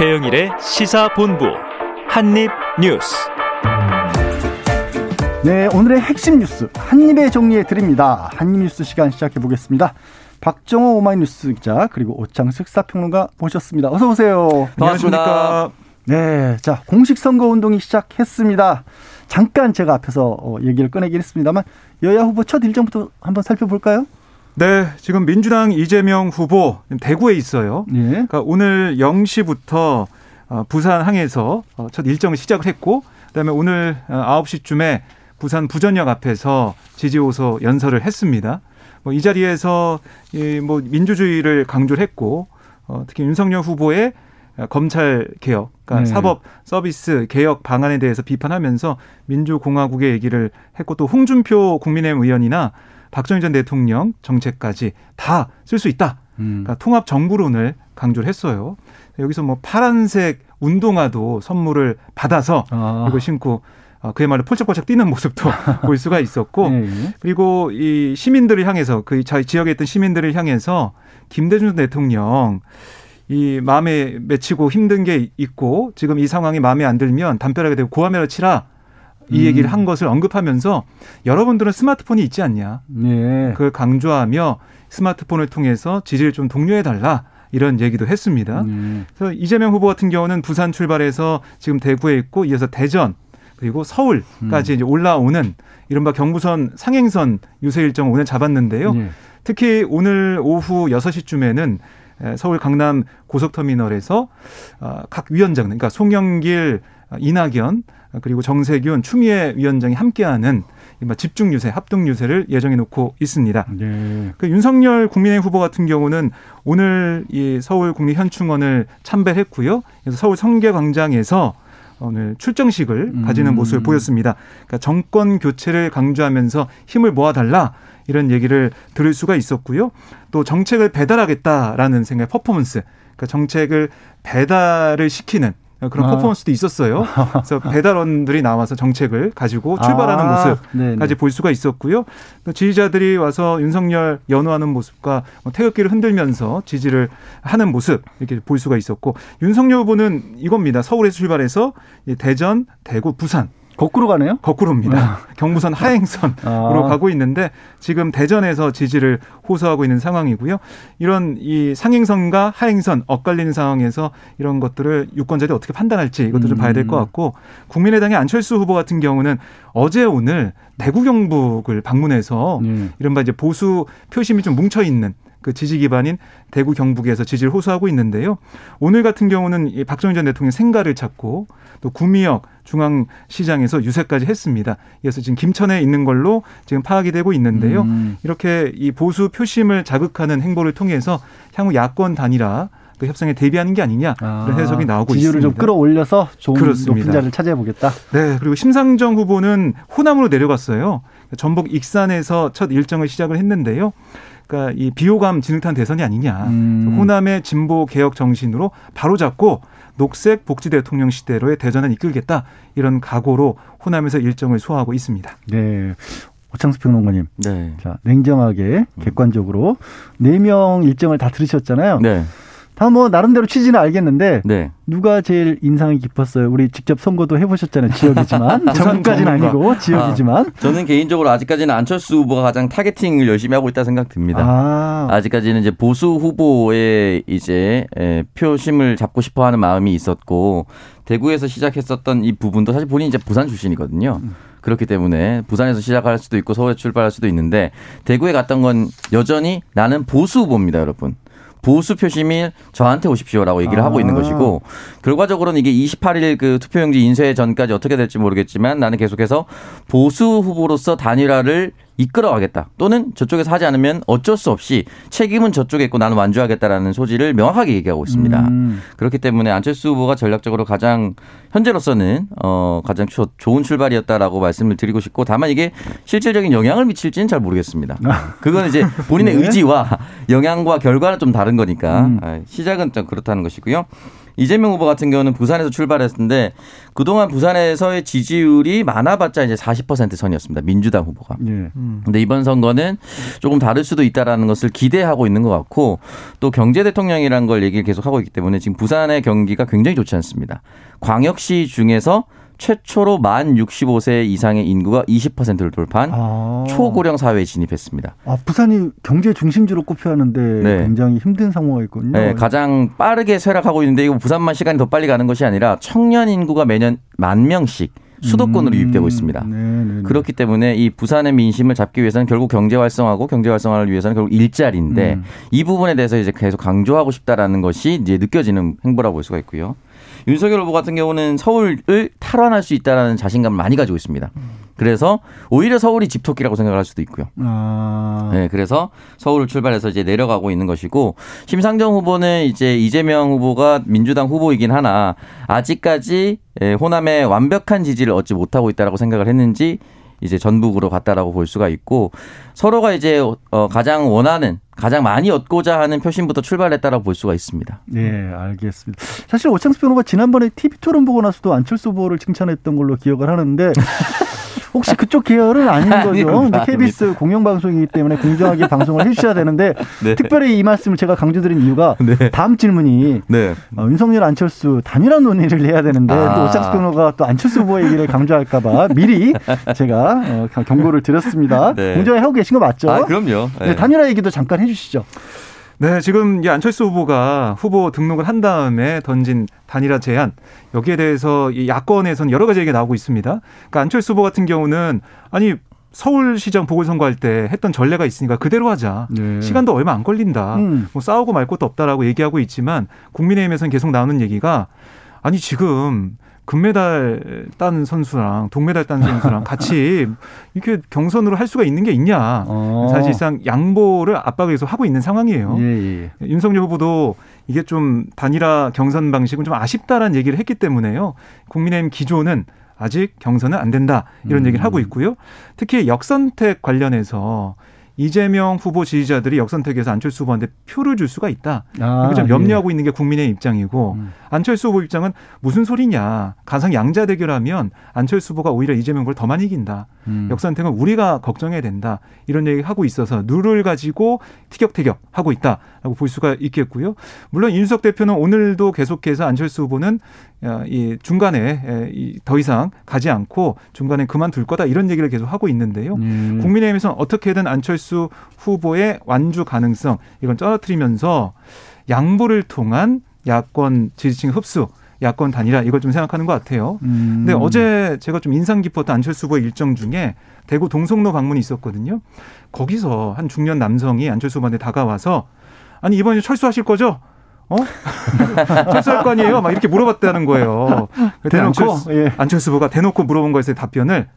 최영일의 시사본부 한입뉴스. 네, 오늘의 핵심 뉴스 한입에 정리해 드립니다. 한입뉴스 시간 시작해 보겠습니다. 박정호 오마이뉴스 기자 그리고 오창석 사평론가 모셨습니다. 어서 오세요. 반갑습니다. 네, 자 공식 선거 운동이 시작했습니다. 잠깐 제가 앞에서 어, 얘기를 꺼내긴 했습니다만 여야 후보 첫 일정부터 한번 살펴볼까요? 네, 지금 민주당 이재명 후보 대구에 있어요. 예. 그러니까 오늘 0시부터 어, 부산 항에서 어, 첫 일정을 시작을 했고, 그다음에 오늘 9시쯤에 부산 부전역 앞에서 지지호소 연설을 했습니다. 뭐 이 자리에서 이뭐 민주주의를 강조를 했고, 어, 특히 윤석열 후보의 검찰 개혁, 그러니까 네. 사법 서비스 개혁 방안에 대해서 비판하면서 민주공화국의 얘기를 했고 또 홍준표 국민의힘 의원이나 박정희 전 대통령 정책까지 다 쓸 수 있다. 음. 그러니까 통합 정부론을 강조를 했어요. 여기서 뭐 파란색 운동화도 선물을 받아서 아. 이거 신고 어, 그야말로 폴짝폴짝 뛰는 모습도 볼 수가 있었고 네. 그리고 이 시민들을 향해서 그 지역에 있던 시민들을 향해서 김대중 대통령 이 마음에 맺히고 힘든 게 있고 지금 이 상황이 마음에 안 들면 담벼락에 대고 고함이라 치라 이 음. 얘기를 한 것을 언급하면서 여러분들은 스마트폰이 있지 않냐. 네. 그걸 강조하며 스마트폰을 통해서 지지를 좀 독려해 달라. 이런 얘기도 했습니다. 네. 그래서 이재명 후보 같은 경우는 부산 출발해서 지금 대구에 있고 이어서 대전 그리고 서울까지 음. 이제 올라오는 이른바 경부선 상행선 유세 일정을 오늘 잡았는데요. 네. 특히 오늘 오후 6시쯤에는 서울 강남 고속터미널에서 어, 각 위원장, 그러니까 송영길, 이낙연, 그리고 정세균, 추미애 위원장이 함께하는 집중 유세, 합동 유세를 예정해 놓고 있습니다. 네. 그 윤석열 국민의 후보 같은 경우는 오늘 이 서울 국립현충원을 참배했고요. 그래서 서울 성계광장에서 오늘 출정식을 음. 가지는 모습을 보였습니다. 그러니까 정권 교체를 강조하면서 힘을 모아달라 이런 얘기를 들을 수가 있었고요. 또 정책을 배달하겠다라는 생각, 퍼포먼스, 그러니까 정책을 배달을 시키는 그런 아. 퍼포먼스도 있었어요. 그래서 배달원들이 나와서 정책을 가지고 출발하는 아. 모습까지 볼 수가 있었고요. 또 지지자들이 와서 윤석열 연호하는 모습과 뭐 태극기를 흔들면서 지지를 하는 모습 이렇게 볼 수가 있었고 윤석열 후보는 이겁니다. 서울에서 출발해서 대전, 대구, 부산 거꾸로 가네요? 거꾸로입니다. 아. 경부선 하행선으로 아. 가고 있는데 지금 대전에서 지지를 호소하고 있는 상황이고요. 이런 이 상행선과 하행선 엇갈리는 상황에서 이런 것들을 유권자들이 어떻게 판단할지 이것도 좀 봐야 될 것 같고 국민의당의 안철수 후보 같은 경우는 어제 오늘 대구 경북을 방문해서 음. 이른바 이제 보수 표심이 좀 뭉쳐 있는 그 지지 기반인 대구 경북에서 지지를 호소하고 있는데요. 오늘 같은 경우는 이 박정희 전 대통령 생가를 찾고 또 구미역 중앙시장에서 유세까지 했습니다. 이어서 지금 김천에 있는 걸로 지금 파악이 되고 있는데요. 음. 이렇게 이 보수 표심을 자극하는 행보를 통해서 향후 야권 단일화 그 협상에 대비하는 게 아니냐 아, 그런 해석이 나오고 지지율을 있습니다. 좀 끌어올려서 좋은 그렇습니다. 높은 자를 차지해 보겠다. 네, 그리고 심상정 후보는 호남으로 내려갔어요. 전북 익산에서 첫 일정을 시작을 했는데요. 그러니까 이 비호감 진흙탕 대선이 아니냐. 음. 호남의 진보 개혁 정신으로 바로 잡고 녹색 복지 대통령 시대로의 대전을 이끌겠다 이런 각오로 호남에서 일정을 소화하고 있습니다. 네. 오창수 평론가님. 네. 자, 냉정하게 객관적으로 네 명 일정을 다 들으셨잖아요. 네. 다 뭐 나름대로 취지는 알겠는데 네. 누가 제일 인상이 깊었어요? 우리 직접 선거도 해보셨잖아요. 지역이지만 전국까지는 아니고 지역이지만 아, 저는 개인적으로 아직까지는 안철수 후보가 가장 타겟팅을 열심히 하고 있다 생각 듭니다. 아. 직까지는 이제 보수 후보의 이제 표심을 잡고 싶어하는 마음이 있었고 대구에서 시작했었던 이 부분도 사실 본인이 이제 부산 출신이거든요. 그렇기 때문에 부산에서 시작할 수도 있고 서울에 출발할 수도 있는데 대구에 갔던 건 여전히 나는 보수 후보입니다, 여러분. 보수 표심이 저한테 오십시오라고 얘기를 아. 하고 있는 아. 것이고 결과적으로는 이게 28일 그 투표용지 인쇄 전까지 어떻게 될지 모르겠지만 나는 계속해서 보수 후보로서 단일화를 이끌어가겠다. 또는 저쪽에서 하지 않으면 어쩔 수 없이 책임은 저쪽에 있고 나는 완주하겠다라는 소지를 명확하게 얘기하고 있습니다. 음. 그렇기 때문에 안철수 후보가 전략적으로 가장 현재로서는 어 가장 좋은 출발이었다라고 말씀을 드리고 싶고 다만 이게 실질적인 영향을 미칠지는 잘 모르겠습니다. 아. 그건 이제 본인의 네. 의지와 영향과 결과는 좀 다른 거니까 음. 아, 시작은 좀 그렇다는 것이고요. 이재명 후보 같은 경우는 부산에서 출발했는데 그동안 부산에서의 지지율이 많아봤자 이제 40% 선이었습니다. 민주당 후보가. 예. 음. 근데 이번 선거는 조금 다를 수도 있다라는 것을 기대하고 있는 것 같고 또 경제 대통령이라는 걸 얘기를 계속 하고 있기 때문에 지금 부산의 경기가 굉장히 좋지 않습니다. 광역시 중에서 최초로 만 65세 이상의 인구가 20%를 돌파한 아. 초고령 사회에 진입했습니다. 아, 부산이 경제 중심지로 꼽혀하는데 네. 굉장히 힘든 상황이 있군요. 네, 가장 빠르게 쇠락하고 있는데 이거 부산만 시간이 더 빨리 가는 것이 아니라 청년 인구가 매년 만 명씩 수도권으로 음, 유입되고 있습니다. 네네네. 네, 네. 그렇기 때문에 이 부산의 민심을 잡기 위해서는 결국 경제 활성화하고 경제 활성화를 위해서는 결국 일자리인데 음. 이 부분에 대해서 이제 계속 강조하고 싶다라는 것이 이제 느껴지는 행보라고 볼 수가 있고요. 윤석열 후보 같은 경우는 서울을 탈환할 수 있다라는 자신감을 많이 가지고 있습니다. 그래서 오히려 서울이 집토끼라고 생각할 수도 있고요. 아. 네, 그래서 서울을 출발해서 이제 내려가고 있는 것이고 심상정 후보는 이제 이재명 후보가 민주당 후보이긴 하나 아직까지 예, 호남의 완벽한 지지를 얻지 못하고 있다라고 생각을 했는지 이제 전북으로 갔다라고 볼 수가 있고 서로가 이제 어 가장 원하는 가장 많이 얻고자 하는 표심부터 출발했다라고 볼 수가 있습니다. 네, 알겠습니다. 사실 오창수 변호가 지난번에 TV 토론 보고 나서도 안철수 후보를 칭찬했던 걸로 기억을 하는데 혹시 그쪽 계열은 아닌 거죠. 근데 KBS 공영방송이기 때문에 공정하게 방송을 해주셔야 되는데 네. 특별히 이 말씀을 제가 강조드린 이유가 네. 다음 질문이 네. 어, 윤석열 안철수 단일화 논의를 해야 되는데 아. 또 오창수 변호가 또 안철수 후보 얘기를 강조할까봐 미리 제가 어, 경고를 드렸습니다. 네. 공정하게 하고 계신 거 맞죠? 아, 그럼요. 네, 단일화 얘기도 잠깐 해주시죠. 네, 지금 이 안철수 후보가 후보 등록을 한 다음에 던진 단일화 제안 여기에 대해서 이 야권에서는 여러 가지 얘기가 나오고 있습니다. 그러니까 안철수 후보 같은 경우는 아니 서울시장 보궐선거할 때 했던 전례가 있으니까 그대로 하자. 네. 시간도 얼마 안 걸린다. 음. 뭐 싸우고 말 것도 없다라고 얘기하고 있지만 국민의힘에서는 계속 나오는 얘기가 아니 지금 금메달 딴 선수랑 동메달 딴 선수랑 같이 이렇게 경선으로 할 수가 있는 게 있냐. 어. 사실상 양보를 압박을 계속 하고 있는 상황이에요. 예, 예. 윤석열 후보도 이게 좀 단일화 경선 방식은 좀 아쉽다라는 얘기를 했기 때문에요. 국민의힘 기조는 아직 경선은 안 된다 이런 음. 얘기를 하고 있고요. 특히 역선택 관련해서 이재명 후보 지지자들이 역선택에서 안철수 후보한테 표를 줄 수가 있다. 아, 좀 염려하고 예. 있는 게 국민의 입장이고 음. 안철수 후보 입장은 무슨 소리냐. 가상 양자 대결하면 안철수 후보가 오히려 이재명 후보를 더 많이 이긴다. 음. 역선택은 우리가 걱정해야 된다. 이런 얘기 하고 있어서 룰을 가지고 티격태격 하고 있다라고 볼 수가 있겠고요. 물론 윤석 대표는 오늘도 계속해서 안철수 후보는 이 중간에 더 이상 가지 않고 중간에 그만둘 거다 이런 얘기를 계속 하고 있는데요. 음. 국민의힘에서는 어떻게든 안철수 후보의 완주 가능성 이건 떨어뜨리면서 양보를 통한 야권 지지층 흡수 야권 단일화 이걸 좀 생각하는 것 같아요. 음. 근데 어제 제가 좀 인상 깊었던 안철수 후보의 일정 중에 대구 동성로 방문이 있었거든요. 거기서 한 중년 남성이 안철수 후보한테 다가와서 아니 이번에 철수하실 거죠? 어? 철수할 거 아니에요? 막 이렇게 물어봤다는 거예요. 대놓고 안철수, 예. 안철수 후보가 대놓고 물어본 거에서 답변을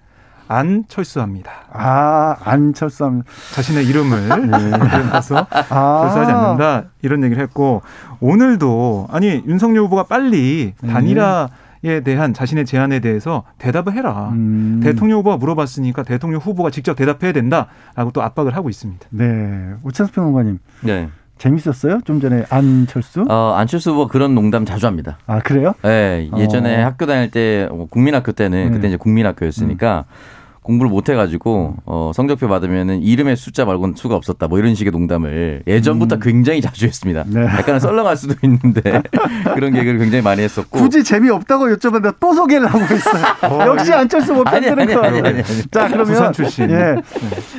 안 철수합니다. 아, 안 철수합니다. 자신의 이름을 그려서 네, 아. 철수하지 않는다 이런 얘기를 했고 오늘도 아니 윤석열 후보가 빨리 네. 단일화 에 대한 자신의 제안에 대해서 대답을 해라. 음. 대통령 후보가 물어봤으니까 대통령 후보가 직접 대답해야 된다라고 또 압박을 하고 있습니다. 네. 우창수 평론가님. 네. 재밌었어요? 좀 전에 안철수? 어, 안철수 후보 그런 농담 자주 합니다. 아, 그래요? 네. 예전에 어. 학교 다닐 때, 뭐 국민학교 때는, 네. 그때 이제 국민학교였으니까, 음. 공부를 못 해가지고 어, 성적표 받으면은 이름의 숫자 말고는 수가 없었다. 뭐 이런 식의 농담을 예전부터 음. 굉장히 자주 했습니다. 네. 약간은 썰렁할 수도 있는데 그런 개그를 굉장히 많이 했었고 굳이 재미 없다고 여쭤봤는데 또 소개를 하고 있어요. 어, 역시 안철수 못 편드는 거. 아니, 아니, 아니, 자 그러면 출신. 예.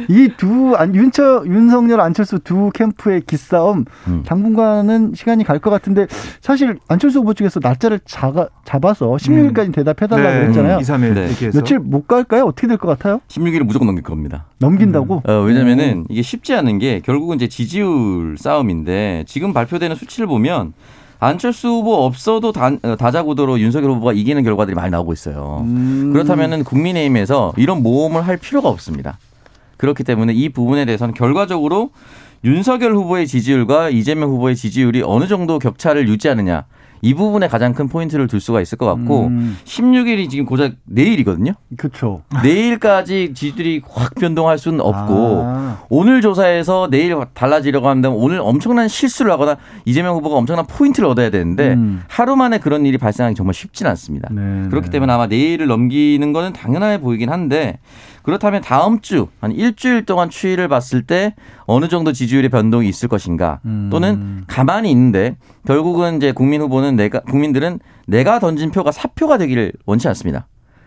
이두 윤철 윤석열 안철수 두 캠프의 기싸움 음. 당분간은 시간이 갈 것 같은데 사실 안철수 후보 측에서 날짜를 잡아, 잡아서 16일까지 음. 대답해달라고 네. 했잖아요. 2, 3일 네. 며칠 못 갈까요? 어떻게 될 것 같아요? 같아요? 16일은 무조건 넘길 겁니다. 넘긴다고? 음. 어, 왜냐면은 음. 이게 쉽지 않은 게 결국은 이제 지지율 싸움인데 지금 발표되는 수치를 보면 안철수 후보 없어도 다, 어, 다자구도로 윤석열 후보가 이기는 결과들이 많이 나오고 있어요. 음. 그렇다면은 국민의힘에서 이런 모험을 할 필요가 없습니다. 그렇기 때문에 이 부분에 대해서는 결과적으로 윤석열 후보의 지지율과 이재명 후보의 지지율이 어느 정도 격차를 유지하느냐 이 부분에 가장 큰 포인트를 둘 수가 있을 것 같고 음. 16일이 지금 고작 내일이거든요. 그렇죠. 내일까지 지지율이 확 변동할 수는 없고 아. 오늘 조사에서 내일 달라지려고 한다면 오늘 엄청난 실수를 하거나 이재명 후보가 엄청난 포인트를 얻어야 되는데 음. 하루 만에 그런 일이 발생하기 정말 쉽지는 않습니다. 네, 그렇기 네. 때문에 아마 내일을 넘기는 거는 당연해 보이긴 한데 그렇다면 다음 주 한 일주일 동안 추이를 봤을 때 어느 정도 지지율의 변동이 있을 것인가 음. 또는 가만히 있는데 결국은 이제 국민 후보는 내가 국민들은 내가 던진 표가 사표가 되기를 원치 않습니다.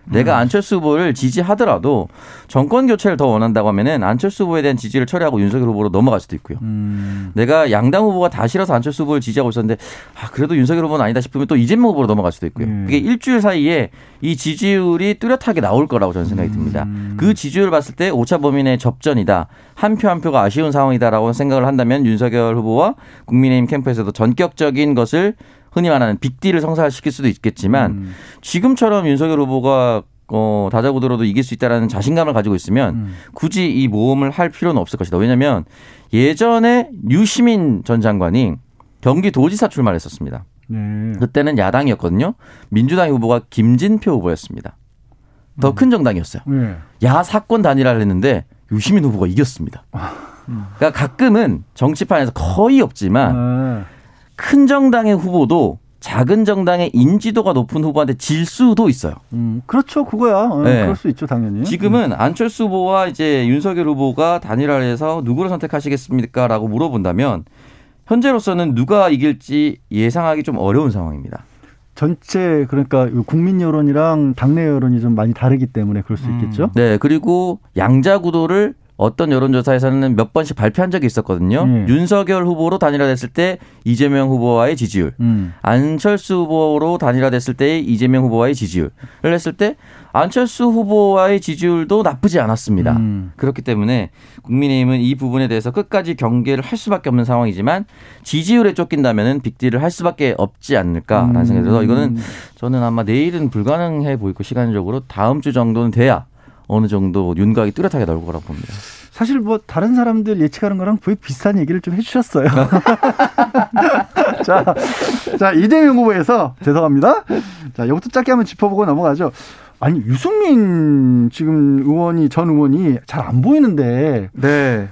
내가 음. 안철수 후보를 지지하더라도 정권 교체를 더 원한다고 하면은 안철수 후보에 대한 지지를 처리하고 윤석열 후보로 넘어갈 수도 있고요. 음. 내가 양당 후보가 다 싫어서 안철수 후보를 지지하고 있었는데 아 그래도 윤석열 후보는 아니다 싶으면 또 이재명 후보로 넘어갈 수도 있고요. 음. 그게 일주일 사이에 이 지지율이 뚜렷하게 나올 거라고 저는 생각이 듭니다. 음. 그 지지율을 봤을 때 오차 범인의 접전이다. 한 표한 한 표가 아쉬운 상황이다라고 생각을 한다면 윤석열 후보와 국민의힘 캠프에서도 전격적인 것을 흔히 말하는 빅딜을 성사시킬 수도 있겠지만 음. 지금처럼 윤석열 후보가 어, 다자고들어도 이길 수 있다라는 자신감을 가지고 있으면 음. 굳이 이 모험을 할 필요는 없을 것이다. 왜냐하면 예전에 유시민 전 장관이 경기도지사 출마를 했었습니다. 네. 그때는 야당이었거든요. 민주당 후보가 김진표 후보였습니다. 더큰 음. 정당이었어요. 네. 야 사건 단일화를 했는데 유시민 후보가 이겼습니다. 아. 그러니까 가끔은 정치판에서 거의 없지만 네. 큰 정당의 후보도 작은 정당의 인지도가 높은 후보한테 질 수도 있어요. 음, 그렇죠. 그거야. 어, 네. 그럴 수 있죠, 당연히. 지금은 음. 안철수 후보와 이제 윤석열 후보가 단일화를 해서 누구를 선택하시겠습니까? 라고 물어본다면 현재로서는 누가 이길지 예상하기 좀 어려운 상황입니다. 전체 그러니까 국민 여론이랑 당내 여론이 좀 많이 다르기 때문에 그럴 수 음. 있겠죠. 네, 그리고 양자 구도를 어떤 여론조사에서는 몇 번씩 발표한 적이 있었거든요. 음. 윤석열 후보로 단일화됐을 때 이재명 후보와의 지지율, 음. 안철수 후보로 단일화됐을 때 이재명 후보와의 지지율을 했을 때 안철수 후보와의 지지율도 나쁘지 않았습니다. 음. 그렇기 때문에 국민의힘은 이 부분에 대해서 끝까지 경계를 할 수밖에 없는 상황이지만 지지율에 쫓긴다면은 빅딜을 할 수밖에 없지 않을까라는 생각이 들어서 이거는 저는 아마 내일은 불가능해 보이고 시간적으로 다음 주 정도는 돼야 어느 정도 윤곽이 뚜렷하게 나올 거라고 봅니다. 사실 뭐 다른 사람들 예측하는 거랑 거의 비슷한 얘기를 좀 해주셨어요. 자, 자 이재명 후보에서 죄송합니다. 자 이것도 짧게 한번 짚어보고 넘어가죠. 아니 유승민 지금 의원이 전 의원이 잘 안 보이는데. 네.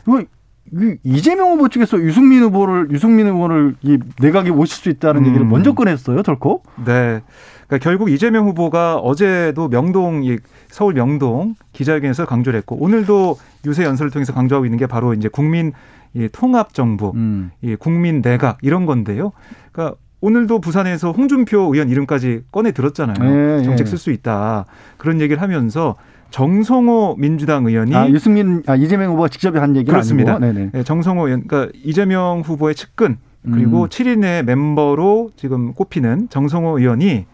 이재명 후보 측에서 유승민 후보를 유승민 의원을 이 내각에 모실 수 있다는 음. 얘기를 먼저 꺼냈어요, 덜컥. 네. 그러니까 결국 이재명 후보가 어제도 명동 서울 명동 기자회견에서 강조를 했고 오늘도 유세 연설을 통해서 강조하고 있는 게 바로 이제 국민 이 통합 정부, 음. 이 국민 내각 이런 건데요. 그러니까 오늘도 부산에서 홍준표 의원 이름까지 꺼내 들었잖아요. 네, 정책 쓸 수 있다. 그런 얘기를 하면서 정성호 민주당 의원이 아, 유승민 아, 이재명 후보가 직접 한 얘기가 그렇습니다. 네, 정성호 의원 그러니까 이재명 후보의 측근 그리고 음. 7인의 멤버로 지금 꼽히는 정성호 의원이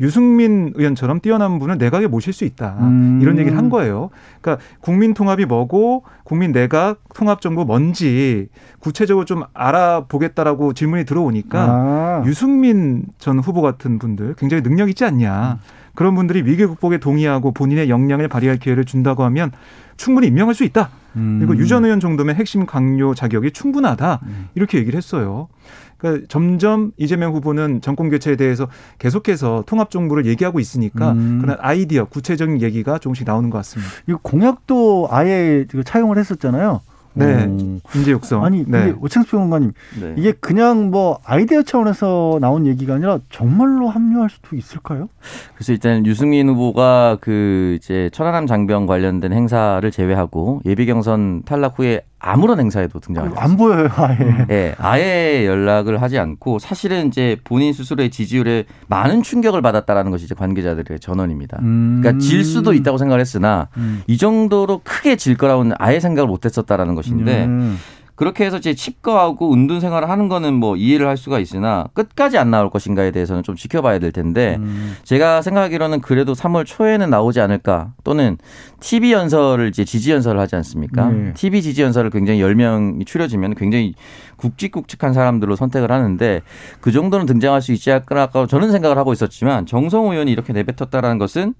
유승민 의원처럼 뛰어난 분을 내각에 모실 수 있다. 음. 이런 얘기를 한 거예요. 그러니까 국민 통합이 뭐고 국민 내각 통합 정부 뭔지 구체적으로 좀 알아보겠다라고 질문이 들어오니까 아. 유승민 전 후보 같은 분들 굉장히 능력 있지 않냐. 음. 그런 분들이 위기 극복에 동의하고 본인의 역량을 발휘할 기회를 준다고 하면 충분히 임명할 수 있다. 음. 그리고 유전 의원 정도면 핵심 강요 자격이 충분하다. 음. 이렇게 얘기를 했어요. 그러니까 점점 이재명 후보는 정권 교체에 대해서 계속해서 통합 정부를 얘기하고 있으니까 음. 그런 아이디어, 구체적인 얘기가 조금씩 나오는 것 같습니다. 이 공약도 아예 차용을 했었잖아요. 네. 음. 인재 육성. 아니, 네. 오창수 평론가님, 네. 이게 그냥 뭐 아이디어 차원에서 나온 얘기가 아니라 정말로 합류할 수도 있을까요? 그래서 일단 유승민 후보가 그 이제 천안함 장병 관련된 행사를 제외하고 예비 경선 탈락 후에 아무런 행사에도 등장하지 안 보여요, 아예. 네, 아예 연락을 하지 않고 사실은 이제 본인 스스로의 지지율에 많은 충격을 받았다라는 것이 이제 관계자들의 전언입니다. 음. 그러니까 질 수도 있다고 생각을 했으나 음. 이 정도로 크게 질 거라고는 아예 생각을 못 했었다라는 것인데 음. 그렇게 해서 이제 칩거하고 운동 생활을 하는 거는 뭐 이해를 할 수가 있으나 끝까지 안 나올 것인가에 대해서는 좀 지켜봐야 될 텐데 음. 제가 생각하기로는 그래도 3월 초에는 나오지 않을까 또는 TV 연설을 이제 지지 연설을 하지 않습니까? 네. TV 지지 연설을 굉장히 10명이 추려지면 굉장히 굵직굵직한 사람들로 선택을 하는데 그 정도는 등장할 수 있지 않을까 저는 생각을 하고 있었지만 정성호 의원이 이렇게 내뱉었다라는 것은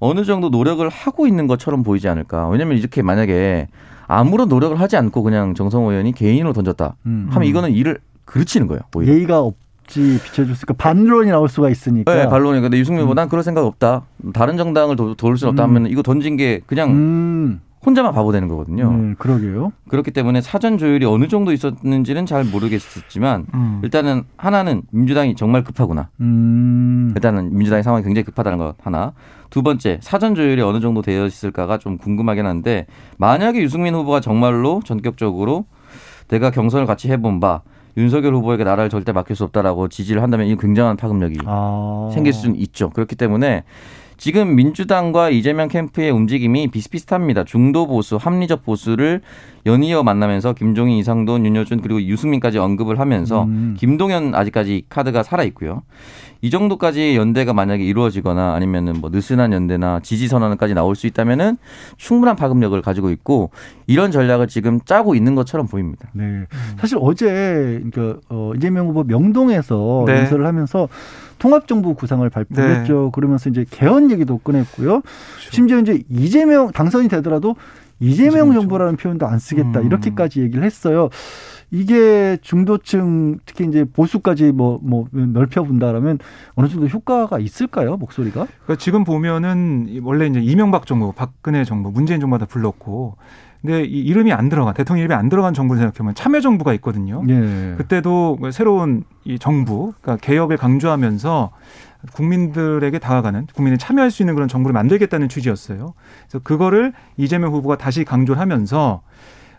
어느 정도 노력을 하고 있는 것처럼 보이지 않을까. 왜냐면 이렇게 만약에 아무런 노력을 하지 않고 그냥 정성호 의원이 개인으로 던졌다. 음, 하면 음. 이거는 일을 그르치는 거예요. 오히려. 예의가 어찌 비춰줬을까? 반론이 나올 수가 있으니까. 네, 반론이. 근데 유승민보단 음. 그럴 생각 없다. 다른 정당을 도, 도울 수 없다 음. 하면 이거 던진 게 그냥 음. 혼자만 바보 되는 거거든요. 음, 그러게요. 그렇기 때문에 사전 조율이 어느 정도 있었는지는 잘 모르겠었지만 음. 일단은 하나는 민주당이 정말 급하구나. 음. 일단은 민주당의 상황이 굉장히 급하다는 것 하나. 두 번째 사전 조율이 어느 정도 되어 있을까가 좀 궁금하긴 한데 만약에 유승민 후보가 정말로 전격적으로 내가 경선을 같이 해본 바 윤석열 후보에게 나라를 절대 맡길 수 없다라고 지지를 한다면 이 굉장한 파급력이 아. 생길 수는 있죠. 그렇기 때문에 지금 민주당과 이재명 캠프의 움직임이 비슷비슷합니다. 중도 보수, 합리적 보수를 연이어 만나면서 김종인, 이상돈, 윤여준 그리고 유승민까지 언급을 하면서 음. 김동연 아직까지 카드가 살아 있고요. 이 정도까지 연대가 만약에 이루어지거나 아니면은 뭐 느슨한 연대나 지지 선언까지 나올 수 있다면은 충분한 파급력을 가지고 있고 이런 전략을 지금 짜고 있는 것처럼 보입니다. 네. 사실 어제 그러니까 어 이재명 후보 명동에서 네. 연설을 하면서 통합정부 구상을 발표했죠. 네. 그러면서 이제 개헌 얘기도 꺼냈고요. 그렇죠. 심지어 이제 이재명 당선이 되더라도 이재명 정부라는 표현도 안 쓰겠다 음. 이렇게까지 얘기를 했어요. 이게 중도층 특히 이제 보수까지 뭐, 뭐 넓혀본다라면 어느 정도 효과가 있을까요 목소리가? 그러니까 지금 보면은 원래 이제 이명박 정부, 박근혜 정부, 문재인 정부가 불렀고 근데 이 이름이 안 들어간 대통령 이름이 안 들어간 정부를 생각해보면 참여정부가 있거든요. 예. 그때도 새로운 이 정부, 그러니까 개혁을 강조하면서 국민들에게 다가가는 국민이 참여할 수 있는 그런 정부를 만들겠다는 취지였어요. 그래서 그거를 이재명 후보가 다시 강조를 하면서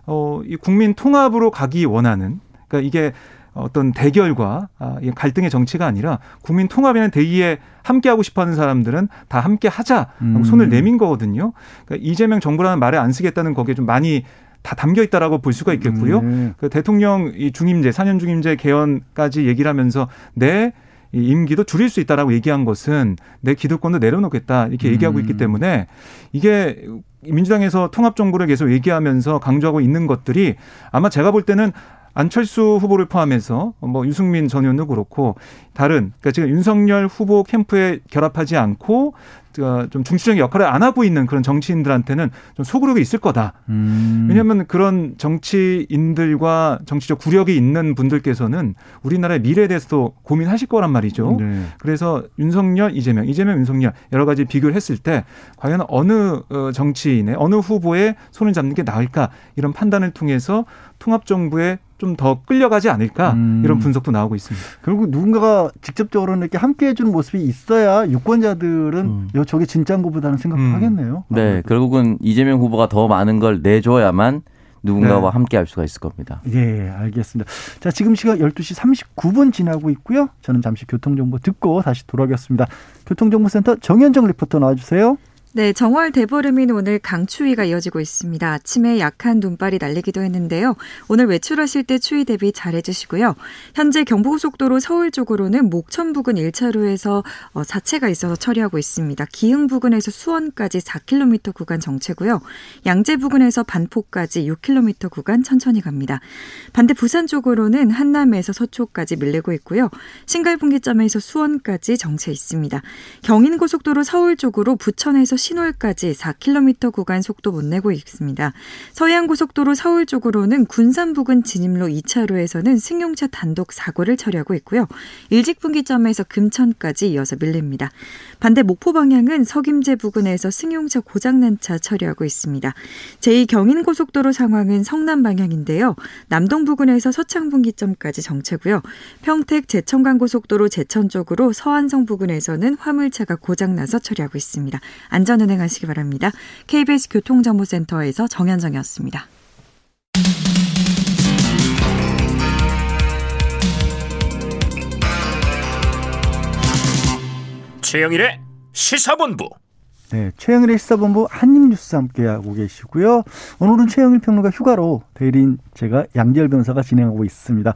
어, 이 국민 통합으로 가기 원하는 그러니까 이게 어떤 대결과 아, 갈등의 정치가 아니라 국민 통합에는 대의에 함께하고 싶어하는 사람들은 다 함께하자 음. 손을 내민 거거든요. 그러니까 이재명 정부라는 말에 안 쓰겠다는 거기에 좀 많이 다 담겨 있다라고 볼 수가 있겠고요. 음. 그 대통령 이 중임제, 사년 중임제 개헌까지 얘기를 하면서 내 임기도 줄일 수 있다라고 얘기한 것은 내 기득권도 내려놓겠다 이렇게 얘기하고 있기 음. 때문에 이게 민주당에서 통합 정부를 계속 얘기하면서 강조하고 있는 것들이 아마 제가 볼 때는 안철수 후보를 포함해서 뭐 유승민 전 의원도 그렇고 다른 그러니까 지금 윤석열 후보 캠프에 결합하지 않고 좀 중추적인 역할을 안 하고 있는 그런 정치인들한테는 좀 소구력이 있을 거다. 음. 왜냐하면 그런 정치인들과 정치적 구력이 있는 분들께서는 우리나라의 미래에 대해서도 고민하실 거란 말이죠. 네. 그래서 윤석열, 이재명, 이재명, 윤석열 여러 가지 비교를 했을 때 과연 어느 어, 정치인의 어느 후보의 손을 잡는 게 나을까 이런 판단을 통해서 통합 정부에 좀 더 끌려가지 않을까 음. 이런 분석도 나오고 있습니다. 결국 누군가가 직접적으로 이렇게 함께 해주는 모습이 있어야 유권자들은 음. 저게 진짜인 것보다는 생각을 음. 하겠네요. 네, 아무래도. 결국은 이재명 후보가 더 많은 걸 내줘야만 누군가와 네. 함께 할 수가 있을 겁니다. 예, 알겠습니다. 자, 지금 시각 12시 39분 지나고 있고요. 저는 잠시 교통정보 듣고 다시 돌아오겠습니다. 교통정보센터 정현정 리포터 나와주세요. 네, 정월 대보름인 오늘 강추위가 이어지고 있습니다. 아침에 약한 눈발이 날리기도 했는데요. 오늘 외출하실 때 추위 대비 잘 해주시고요. 현재 경부고속도로 서울 쪽으로는 목천 부근 1차로에서 어, 사체가 있어서 처리하고 있습니다. 기흥 부근에서 수원까지 4km 구간 정체고요. 양재 부근에서 반포까지 6km 구간 천천히 갑니다. 반대 부산 쪽으로는 한남에서 서초까지 밀리고 있고요. 신갈분기점에서 수원까지 정체 있습니다. 경인고속도로 서울 쪽으로 부천에서 신월까지 4km 구간 속도 못 내고 있습니다. 서해안고속도로 서울 쪽으로는 군산 부근 진입로 2차로에서는 승용차 단독 사고를 처리하고 있고요. 일직분기점에서 금천까지 이어서 밀립니다. 반대 목포 방향은 석임제 부근에서 승용차 고장난 차 처리하고 있습니다. 제2 경인고속도로 상황은 성남 방향인데요. 남동 부근에서 서창분기점까지 정체고요. 평택 제천간고속도로 제천 쪽으로 서안성 부근에서는 화물차가 고장나서 처리하고 있습니다. 안전 운행하시기 바랍니다. KBS 교통정보센터에서 정현정이었습니다. 최영일의 시사본부. 네, 최영일의 시사본부 한입뉴스 함께하고 계시고요. 오늘은 최영일 평론가 휴가로 대리인 제가 양재열 변호사가 진행하고 있습니다.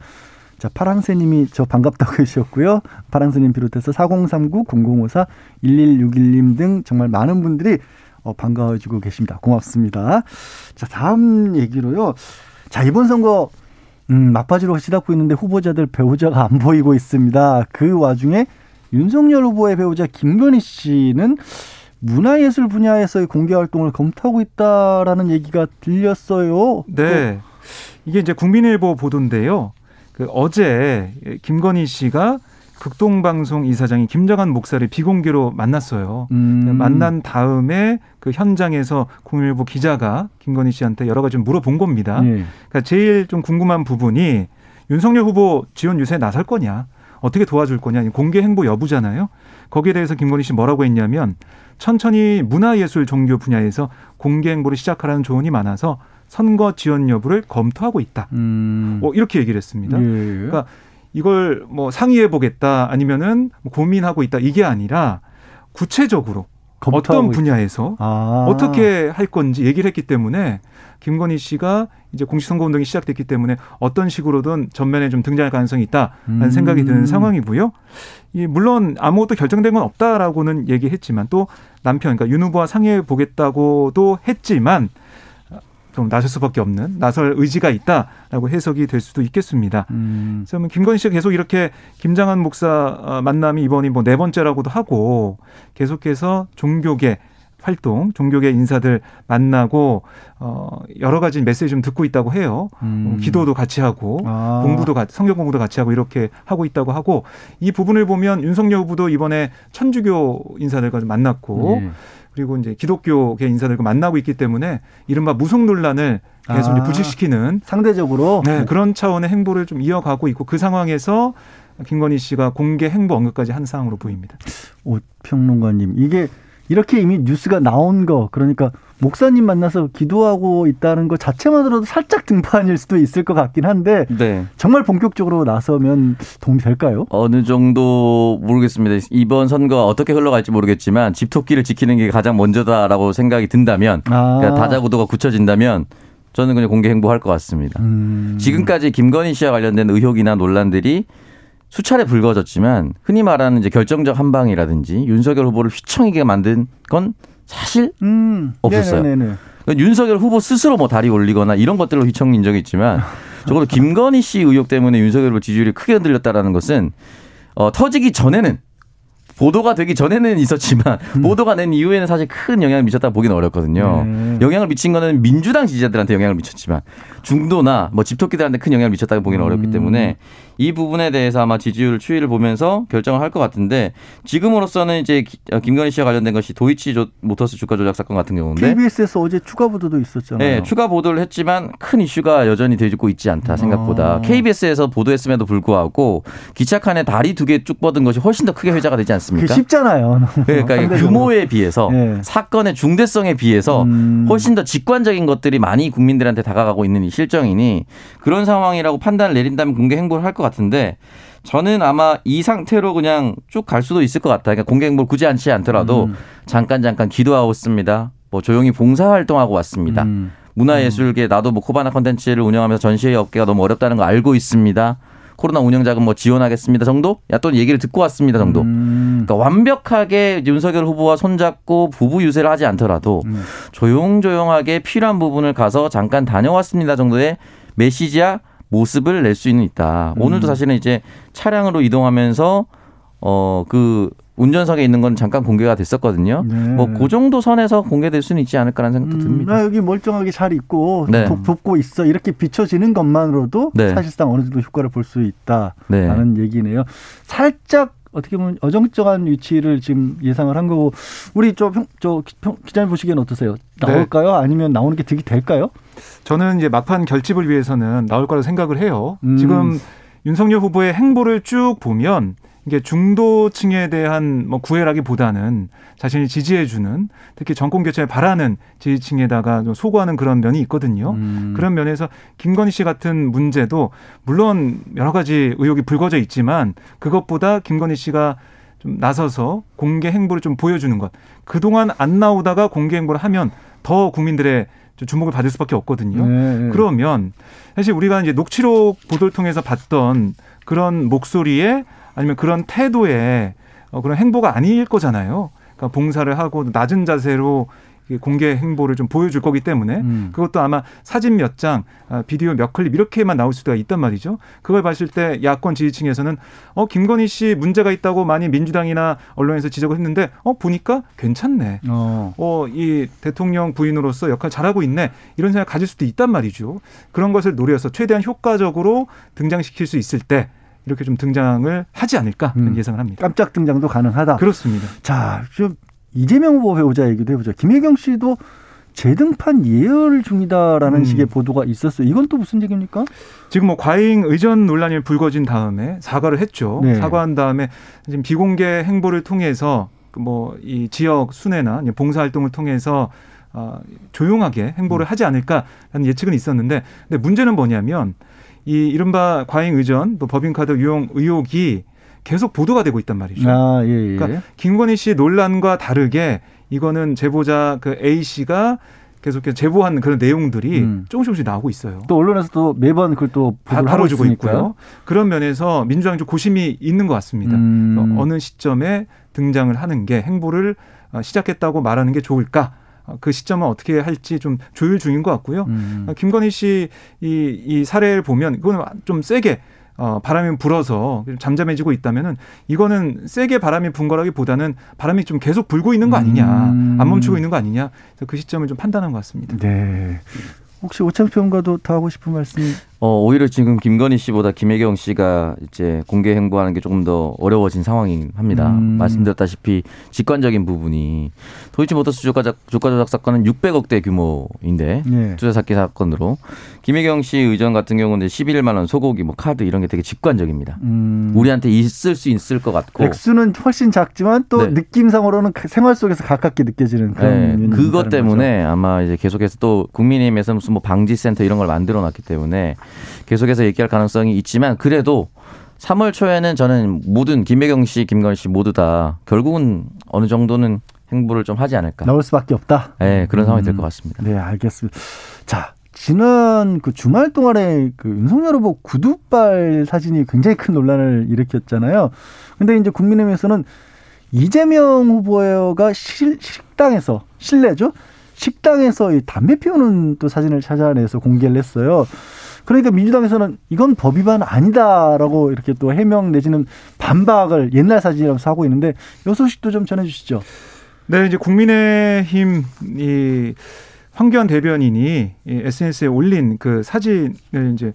자, 파랑새님이 저 반갑다고 해주셨고요. 파랑새님 비롯해서 4039, 0054, 1161님 등 정말 많은 분들이 어, 반가워지고 계십니다. 고맙습니다. 자, 다음 얘기로요. 자, 이번 선거, 음, 막바지로 치닫고 있는데 후보자들 배우자가 안 보이고 있습니다. 그 와중에 윤석열 후보의 배우자 김건희 씨는 문화예술 분야에서의 공개 활동을 검토하고 있다라는 얘기가 들렸어요. 네. 이게 이제 국민일보 보도인데요. 그 어제 김건희 씨가 극동방송 이사장이 김정한 목사를 비공개로 만났어요. 음. 만난 다음에 그 현장에서 국민일보 기자가 김건희 씨한테 여러 가지 물어본 겁니다. 네. 그러니까 제일 좀 궁금한 부분이 윤석열 후보 지원 유세에 나설 거냐, 어떻게 도와줄 거냐, 공개 행보 여부잖아요. 거기에 대해서 김건희 씨 뭐라고 했냐면 천천히 문화예술 종교 분야에서 공개 행보를 시작하라는 조언이 많아서 선거 지원 여부를 검토하고 있다. 음. 어, 이렇게 얘기를 했습니다. 예. 그러니까 이걸 뭐 상의해 보겠다 아니면은 뭐 고민하고 있다 이게 아니라 구체적으로 어떤 분야에서 아. 어떻게 할 건지 얘기를 했기 때문에 김건희 씨가 이제 공식선거 운동이 시작됐기 때문에 어떤 식으로든 전면에 좀 등장할 가능성이 있다라는 음. 생각이 드는 상황이고요. 이 물론 아무것도 결정된 건 없다라고는 얘기했지만 또 남편 그러니까 윤 후보와 상의해 보겠다고도 했지만 좀 나설 수밖에 없는 나설 의지가 있다라고 해석이 될 수도 있겠습니다. 음. 그래서 김건희 씨가 계속 이렇게 김장한 목사 어, 만남이 이번이 뭐 네 번째라고도 하고 계속해서 종교계 활동, 종교계 인사들 만나고 어 여러 가지 메시지 좀 듣고 있다고 해요. 음. 어, 기도도 같이 하고 아. 공부도 같이 성경 공부도 같이 하고 이렇게 하고 있다고 하고 이 부분을 보면 윤석열 후보도 이번에 천주교 인사들과 좀 만났고 네. 그리고 이제 기독교계 인사들과 만나고 있기 때문에 이른바 무속 논란을 계속 아, 불식시키는 상대적으로 네, 그런 차원의 행보를 좀 이어가고 있고 그 상황에서 김건희 씨가 공개 행보 언급까지 한 상황으로 보입니다. 오 평론가님 이게 이렇게 이미 뉴스가 나온 거 그러니까 목사님 만나서 기도하고 있다는 것 자체만으로도 살짝 등판일 수도 있을 것 같긴 한데 네. 정말 본격적으로 나서면 도움이 될까요? 어느 정도 모르겠습니다. 이번 선거가 어떻게 흘러갈지 모르겠지만 집토끼를 지키는 게 가장 먼저다라고 생각이 든다면 아. 그러니까 다자구도가 굳혀진다면 저는 그냥 공개 행보할 것 같습니다. 음. 지금까지 김건희 씨와 관련된 의혹이나 논란들이 수차례 불거졌지만 흔히 말하는 이제 결정적 한방이라든지 윤석열 후보를 휘청이게 만든 건 사실 음, 없었어요. 그러니까 윤석열 후보 스스로 뭐 다리 올리거나 이런 것들로 휘청인 적이 있지만 적어도 김건희 씨 의혹 때문에 윤석열 후보 지지율이 크게 흔들렸다라는 것은 어, 터지기 전에는 보도가 되기 전에는 있었지만 음. 보도가 된 이후에는 사실 큰 영향을 미쳤다 보기는 어렵거든요. 네. 영향을 미친 거는 민주당 지지자들한테 영향을 미쳤지만 중도나 뭐 집토끼들한테 큰 영향을 미쳤다고 보기는 음. 어렵기 때문에 이 부분에 대해서 아마 지지율 추이를 보면서 결정을 할 것 같은데 지금으로서는 이제 어, 김건희 씨와 관련된 것이 도이치 모터스 주가 조작 사건 같은 경우인데 KBS에서 어제 추가 보도도 있었잖아요. 네, 추가 보도를 했지만 큰 이슈가 여전히 되고 있지 않다 생각보다 아. KBS에서 보도했음에도 불구하고 기차 칸에 다리 두 개 쭉 뻗은 것이 훨씬 더 크게 회자가 되지 않습니까? 쉽잖아요. 그러니까 규모에 비해서 네. 사건의 중대성에 비해서 음. 훨씬 더 직관적인 것들이 많이 국민들한테 다가가고 있는 이 실정이니 그런 상황이라고 판단을 내린다면 공개 행보를 할 것 같 은데 저는 아마 이 상태로 그냥 쭉 갈 수도 있을 것 같아요. 그러니까 공개 행보를 굳이 않지 않더라도 음. 잠깐 잠깐 기도하고 있습니다. 뭐 조용히 봉사 활동하고 왔습니다. 음. 문화예술계 나도 뭐 코바나 컨텐츠를 운영하면서 전시회 업계가 너무 어렵다는 거 알고 있습니다. 코로나 운영 자금 뭐 지원하겠습니다 정도? 야또 얘기를 듣고 왔습니다 정도. 음. 그러니까 완벽하게 윤석열 후보와 손잡고 부부 유세를 하지 않더라도 음. 조용조용하게 필요한 부분을 가서 잠깐 다녀왔습니다 정도의 메시지야 모습을 낼 수는 있다. 음. 오늘도 사실은 이제 차량으로 이동하면서 어 그 운전석에 있는 건 잠깐 공개가 됐었거든요. 네. 뭐그 정도 선에서 공개될 수는 있지 않을까라는 생각도 음, 듭니다. 나 여기 멀쩡하게 잘 있고 네. 돕고 있어 이렇게 비춰지는 것만으로도 네. 사실상 어느 정도 효과를 볼 수 있다라는 네. 얘기네요. 살짝 어떻게 보면 어정쩡한 위치를 지금 예상을 한 거고 우리 저, 평, 저 기자님 보시기에는 어떠세요? 나올까요? 네. 아니면 나오는 게 득이 될까요? 저는 이제 막판 결집을 위해서는 나올 거라고 생각을 해요. 음. 지금 윤석열 후보의 행보를 쭉 보면 이게 중도층에 대한 뭐 구애라기보다는 자신이 지지해주는 특히 정권 교체를 바라는 지지층에다가 좀 소구하는 그런 면이 있거든요. 음. 그런 면에서 김건희 씨 같은 문제도 물론 여러 가지 의혹이 불거져 있지만 그것보다 김건희 씨가 좀 나서서 공개 행보를 좀 보여주는 것. 그동안 안 나오다가 공개 행보를 하면 더 국민들의 주목을 받을 수밖에 없거든요. 네. 그러면 사실 우리가 이제 녹취록 보도를 통해서 봤던 그런 목소리에 아니면 그런 태도에 어, 그런 행보가 아닐 거잖아요. 그러니까 봉사를 하고 낮은 자세로 공개 행보를 좀 보여줄 거기 때문에 음. 그것도 아마 사진 몇 장, 아, 비디오 몇 클립 이렇게만 나올 수가 있단 말이죠. 그걸 봤을 때 야권 지지층에서는 어 김건희 씨 문제가 있다고 많이 민주당이나 언론에서 지적을 했는데 어 보니까 괜찮네. 어이 어, 대통령 부인으로서 역할 잘하고 있네. 이런 생각 가질 수도 있단 말이죠. 그런 것을 노려서 최대한 효과적으로 등장시킬 수 있을 때 이렇게 좀 등장을 하지 않을까 음. 예상을 합니다. 깜짝 등장도 가능하다. 그렇습니다. 자, 좀 이재명 후보 배우자 얘기도 해보죠. 김혜경 씨도 재등판 예열 중이다라는 음. 식의 보도가 있었어요. 이건 또 무슨 얘기입니까? 지금 뭐 과잉 의전 논란이 불거진 다음에 사과를 했죠. 네. 사과한 다음에 지금 비공개 행보를 통해서 뭐 이 지역 순회나 봉사 활동을 통해서 어, 조용하게 행보를 음. 하지 않을까라는 예측은 있었는데, 근데 문제는 뭐냐면 이 이른바 과잉 의전 또 법인카드 유용 의혹이 계속 보도가 되고 있단 말이죠. 아, 예, 예. 그러니까 김건희 씨 논란과 다르게 이거는 제보자 그 A 씨가 계속해서 제보한 그런 내용들이 음. 조금씩 조금씩 나오고 있어요. 또 언론에서도 매번 그걸 또 다뤄주고 있고요. 그런 면에서 민주당이 좀 고심이 있는 것 같습니다. 음. 어느 시점에 등장을 하는 게 행보를 어, 시작했다고 말하는 게 좋을까? 어, 그 시점은 어떻게 할지 좀 조율 중인 것 같고요. 음. 어, 김건희 씨이 이 사례를 보면 이거는 좀 세게 어, 바람이 불어서 잠잠해지고 있다면은 이거는 세게 바람이 분 거라기보다는 바람이 좀 계속 불고 있는 거 아니냐, 음. 안 멈추고 있는 거 아니냐, 그래서 그 시점을 좀 판단한 것 같습니다. 네. 혹시 오창표 평가도 더 하고 싶은 말씀? 어, 오히려 지금 김건희 씨보다 김혜경 씨가 이제 공개 행보하는 게 조금 더 어려워진 상황이 합니다. 음. 말씀드렸다시피 직관적인 부분이 도이치모터스 주가, 주가 조작 사건은 600억대 규모인데 네. 투자 사기 사건으로 김혜경 씨 의전 같은 경우는 11만 원 소고기 뭐 카드 이런 게 되게 직관적입니다. 음. 우리한테 있을 수 있을 것 같고 액수는 훨씬 작지만 또 네. 느낌상으로는 그 생활 속에서 가깝게 느껴지는 그런 네. 그것 때문에 거죠. 아마 이제 계속해서 또 국민의힘에서 무슨 뭐 방지센터 이런 걸 만들어 놨기 때문에 계속해서 얘기할 가능성이 있지만 그래도 3월 초에는 저는 모든 김혜경 씨, 김건희 씨 모두 다 결국은 어느 정도는 행보를 좀 하지 않을까. 나올 수밖에 없다. 네, 그런 상황이 될것 같습니다. 네, 알겠습니다. 자, 지난 그 주말 동안에 그 윤석열 후보 구두발 사진이 굉장히 큰 논란을 일으켰잖아요. 근데 이제 국민의힘에서는 이재명 후보가 실, 식당에서 실내죠. 식당에서 이 담배 피우는 또 사진을 찾아내서 공개를 했어요. 그러니까 민주당에서는 이건 법 위반 아니다라고 이렇게 또 해명 내지는 반박을 옛날 사진이라고 하고 있는데 요 소식도 좀 전해주시죠. 네, 이제 국민의힘 이 황교안 대변인이 SNS에 올린 그 사진을 이제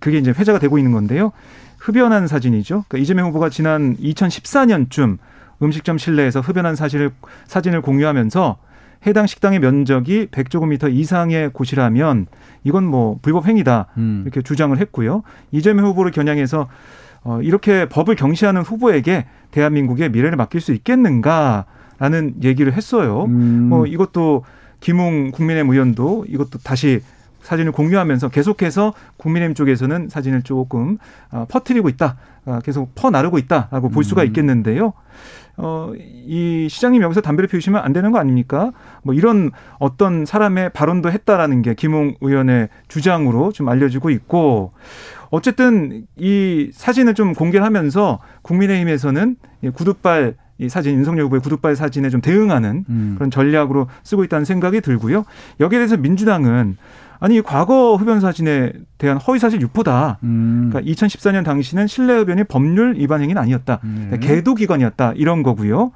그게 이제 회자가 되고 있는 건데요. 흡연한 사진이죠. 그러니까 이재명 후보가 지난 2014년쯤 음식점 실내에서 흡연한 사실을 사진을 공유하면서 해당 식당의 면적이 100제곱미터 이상의 곳이라면 이건 뭐 불법 행위다 음. 이렇게 주장을 했고요. 이재명 후보를 겨냥해서 어, 이렇게 법을 경시하는 후보에게 대한민국의 미래를 맡길 수 있겠는가라는 얘기를 했어요. 음. 뭐 이것도 김웅 국민의힘 의원도 이것도 다시 사진을 공유하면서 계속해서 국민의힘 쪽에서는 사진을 조금 어, 퍼뜨리고 있다, 어, 계속 퍼 나르고 있다라고 볼 수가 음. 있겠는데요. 어, 이 시장님 여기서 담배를 피우시면 안 되는 거 아닙니까? 뭐 이런 어떤 사람의 발언도 했다라는 게 김웅 의원의 주장으로 좀 알려지고 있고 어쨌든 이 사진을 좀 공개하면서 국민의힘에서는 구두발 이 사진 윤석열 후보의 구두발 사진에 좀 대응하는 음. 그런 전략으로 쓰고 있다는 생각이 들고요. 여기에 대해서 민주당은 아니 과거 흡연 사진에 대한 허위 사실 유포다. 음. 그러니까 2014년 당시는 실내 흡연이 법률 위반 행위는 아니었다. 음. 계도 기관이었다. 이런 거고요.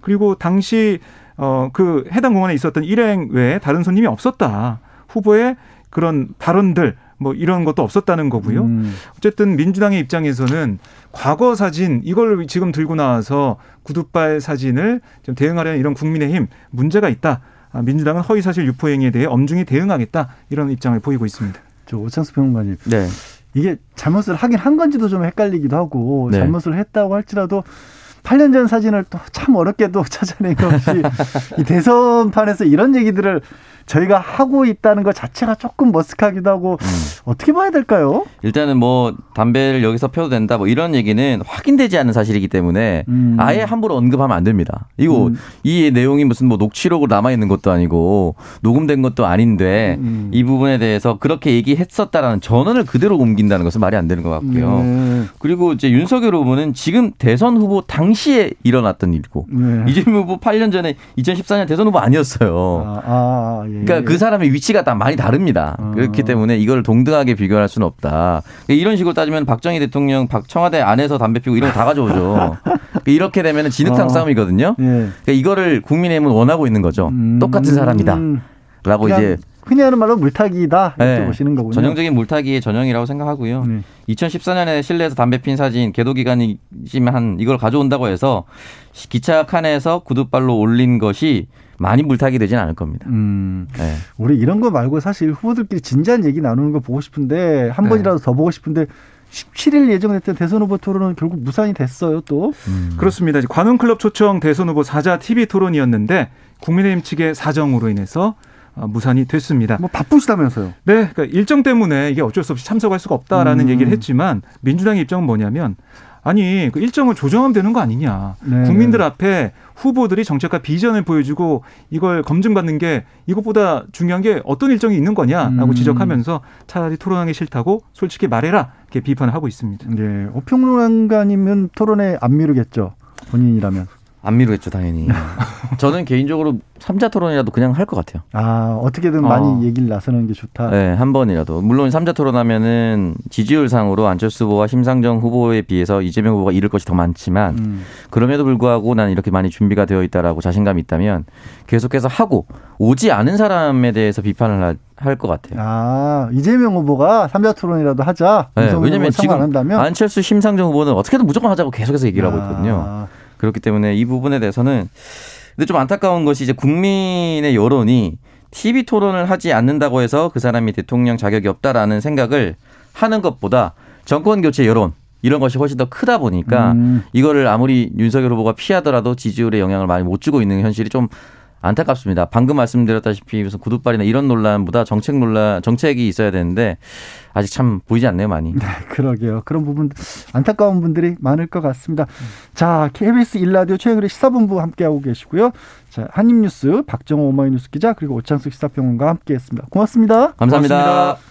그리고 당시 어 그 해당 공원에 있었던 일행 외에 다른 손님이 없었다. 후보의 그런 발언들 뭐 이런 것도 없었다는 거고요. 음. 어쨌든 민주당의 입장에서는 과거 사진 이걸 지금 들고 나와서 구두발 사진을 좀 대응하려는 이런 국민의힘 문제가 있다. 아, 민주당은 허위사실 유포 행위에 대해 엄중히 대응하겠다 이런 입장을 보이고 있습니다. 저 오창수 평론가님. 네. 이게 잘못을 하긴 한 건지도 좀 헷갈리기도 하고 네. 잘못을 했다고 할지라도 8년 전 사진을 또 참 어렵게도 찾아낸 것이 이 대선판에서 이런 얘기들을 저희가 하고 있다는 것 자체가 조금 머쓱하기도 하고 음. 어떻게 봐야 될까요? 일단은 뭐 담배를 여기서 펴도 된다 뭐 이런 얘기는 확인되지 않은 사실이기 때문에 음. 아예 함부로 언급하면 안 됩니다. 이거 음. 이 내용이 무슨 뭐 녹취록으로 남아 있는 것도 아니고 녹음된 것도 아닌데 음. 이 부분에 대해서 그렇게 얘기했었다라는 전원을 그대로 옮긴다는 것은 말이 안 되는 것 같고요. 네. 그리고 이제 윤석열 후보는 지금 대선 후보 당일 당시에 일어났던 일이고 네. 이재명 후보 8년 전에 2014년 대선 후보 아니었어요. 아, 아, 예. 그러니까 그 사람의 위치가 다 많이 다릅니다. 아. 그렇기 때문에 이걸 동등하게 비교할 수는 없다. 그러니까 이런 식으로 따지면 박정희 대통령 박 청와대 안에서 담배 피고 이런 거 다 가져오죠. 그러니까 이렇게 되면 진흙탕 아. 싸움이거든요. 예. 그러니까 이거를 국민의힘은 원하고 있는 거죠. 음. 똑같은 사람이다. 라고 이제 흔히 하는 말로 물타기다 이렇게 네. 보시는 거군요. 전형적인 물타기의 전형이라고 생각하고요. 네. 2014년에 실내에서 담배 핀 사진 계도 기간이지만 이걸 가져온다고 해서 기차 칸에서 구두발로 올린 것이 많이 물타기 되진 않을 겁니다. 음, 네. 우리 이런 거 말고 사실 후보들끼리 진지한 얘기 나누는 거 보고 싶은데 한 네. 번이라도 더 보고 싶은데 17일 예정됐던 대선 후보 토론은 결국 무산이 됐어요, 또. 음. 그렇습니다. 관훈클럽 초청 대선 후보 사자 TV 토론이었는데 국민의힘 측의 사정으로 인해서 어, 무산이 됐습니다. 뭐 바쁘시다면서요? 네, 그러니까 일정 때문에 이게 어쩔 수 없이 참석할 수가 없다라는 음. 얘기를 했지만 민주당의 입장은 뭐냐면 아니 그 일정을 조정하면 되는 거 아니냐. 네. 국민들 앞에 후보들이 정책과 비전을 보여주고 이걸 검증받는 게 이것보다 중요한 게 어떤 일정이 있는 거냐라고 음. 지적하면서 차라리 토론하기 싫다고 솔직히 말해라 이렇게 비판을 하고 있습니다. 네, 오평론가님은 토론에 안 미루겠죠 본인이라면. 안 미루겠죠, 당연히. 저는 개인적으로 삼자 토론이라도 그냥 할 것 같아요. 아, 어떻게든 어. 많이 얘기를 나서는 게 좋다. 네, 한 번이라도. 물론 삼자 토론하면은 지지율상으로 안철수 후보와 심상정 후보에 비해서 이재명 후보가 잃을 것이 더 많지만 음. 그럼에도 불구하고 나는 이렇게 많이 준비가 되어 있다라고 자신감이 있다면 계속해서 하고 오지 않은 사람에 대해서 비판을 할 것 같아요. 아, 이재명 후보가 삼자 토론이라도 하자. 네, 왜냐면 지금 안철수 심상정 후보는 어떻게든 무조건 하자고 계속해서 얘기를 아. 하고 있거든요. 그렇기 때문에 이 부분에 대해서는 근데 좀 안타까운 것이 이제 국민의 여론이 TV 토론을 하지 않는다고 해서 그 사람이 대통령 자격이 없다라는 생각을 하는 것보다 정권 교체 여론 이런 것이 훨씬 더 크다 보니까 음. 이거를 아무리 윤석열 후보가 피하더라도 지지율에 영향을 많이 못 주고 있는 현실이 좀 안타깝습니다. 방금 말씀드렸다시피 무슨 구두발이나 이런 논란보다 정책 논란, 정책이 있어야 되는데 아직 참 보이지 않네요, 많이. 네, 그러게요. 그런 부분 안타까운 분들이 많을 것 같습니다. 자, KBS 일라디오 최영일의 시사본부 함께하고 계시고요. 자, 한입뉴스 박정호 오마이뉴스 기자 그리고 오창숙 시사평론가 함께했습니다. 고맙습니다. 감사합니다. 고맙습니다.